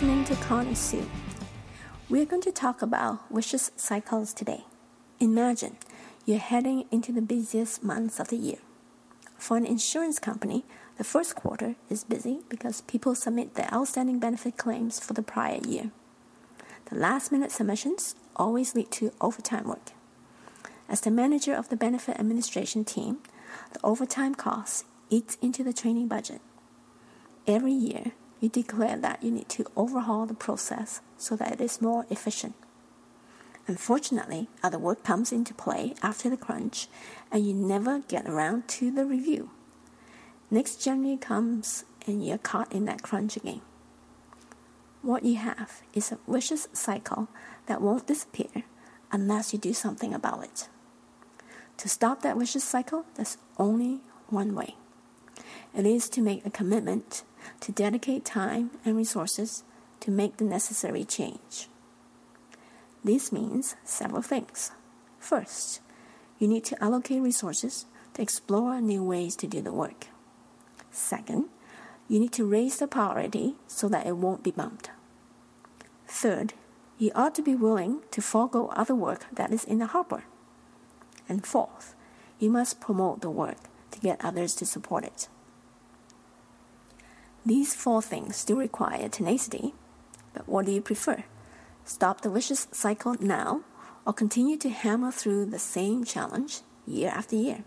to Connie Sue. We're going to talk about vicious cycles today. Imagine you're heading into the busiest months of the year. For an insurance company, the first quarter is busy because people submit their outstanding benefit claims for the prior year. The last minute submissions always lead to overtime work. As the manager of the benefit administration team, the overtime costs eats into the training budget. Every year, you declare that you need to overhaul the process so that it is more efficient. Unfortunately, other work comes into play after the crunch, and you never get around to the review. Next January comes, and you're caught in that crunch again. What you have is a vicious cycle that won't disappear unless you do something about it. To stop that vicious cycle, there's only one way. It is to make a commitment to dedicate time and resources to make the necessary change. This means several things. First, you need to allocate resources to explore new ways to do the work. Second, you need to raise the priority so that it won't be bumped. Third, you ought to be willing to forego other work that is in the harbor. And fourth, you must promote the work to get others to support it. These four things still require tenacity, but what do you prefer? Stop the vicious cycle now or continue to hammer through the same challenge year after year?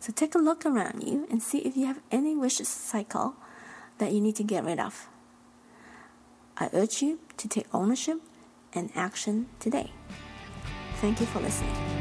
So take a look around you and see if you have any vicious cycle that you need to get rid of. I urge you to take ownership and action today. Thank you for listening.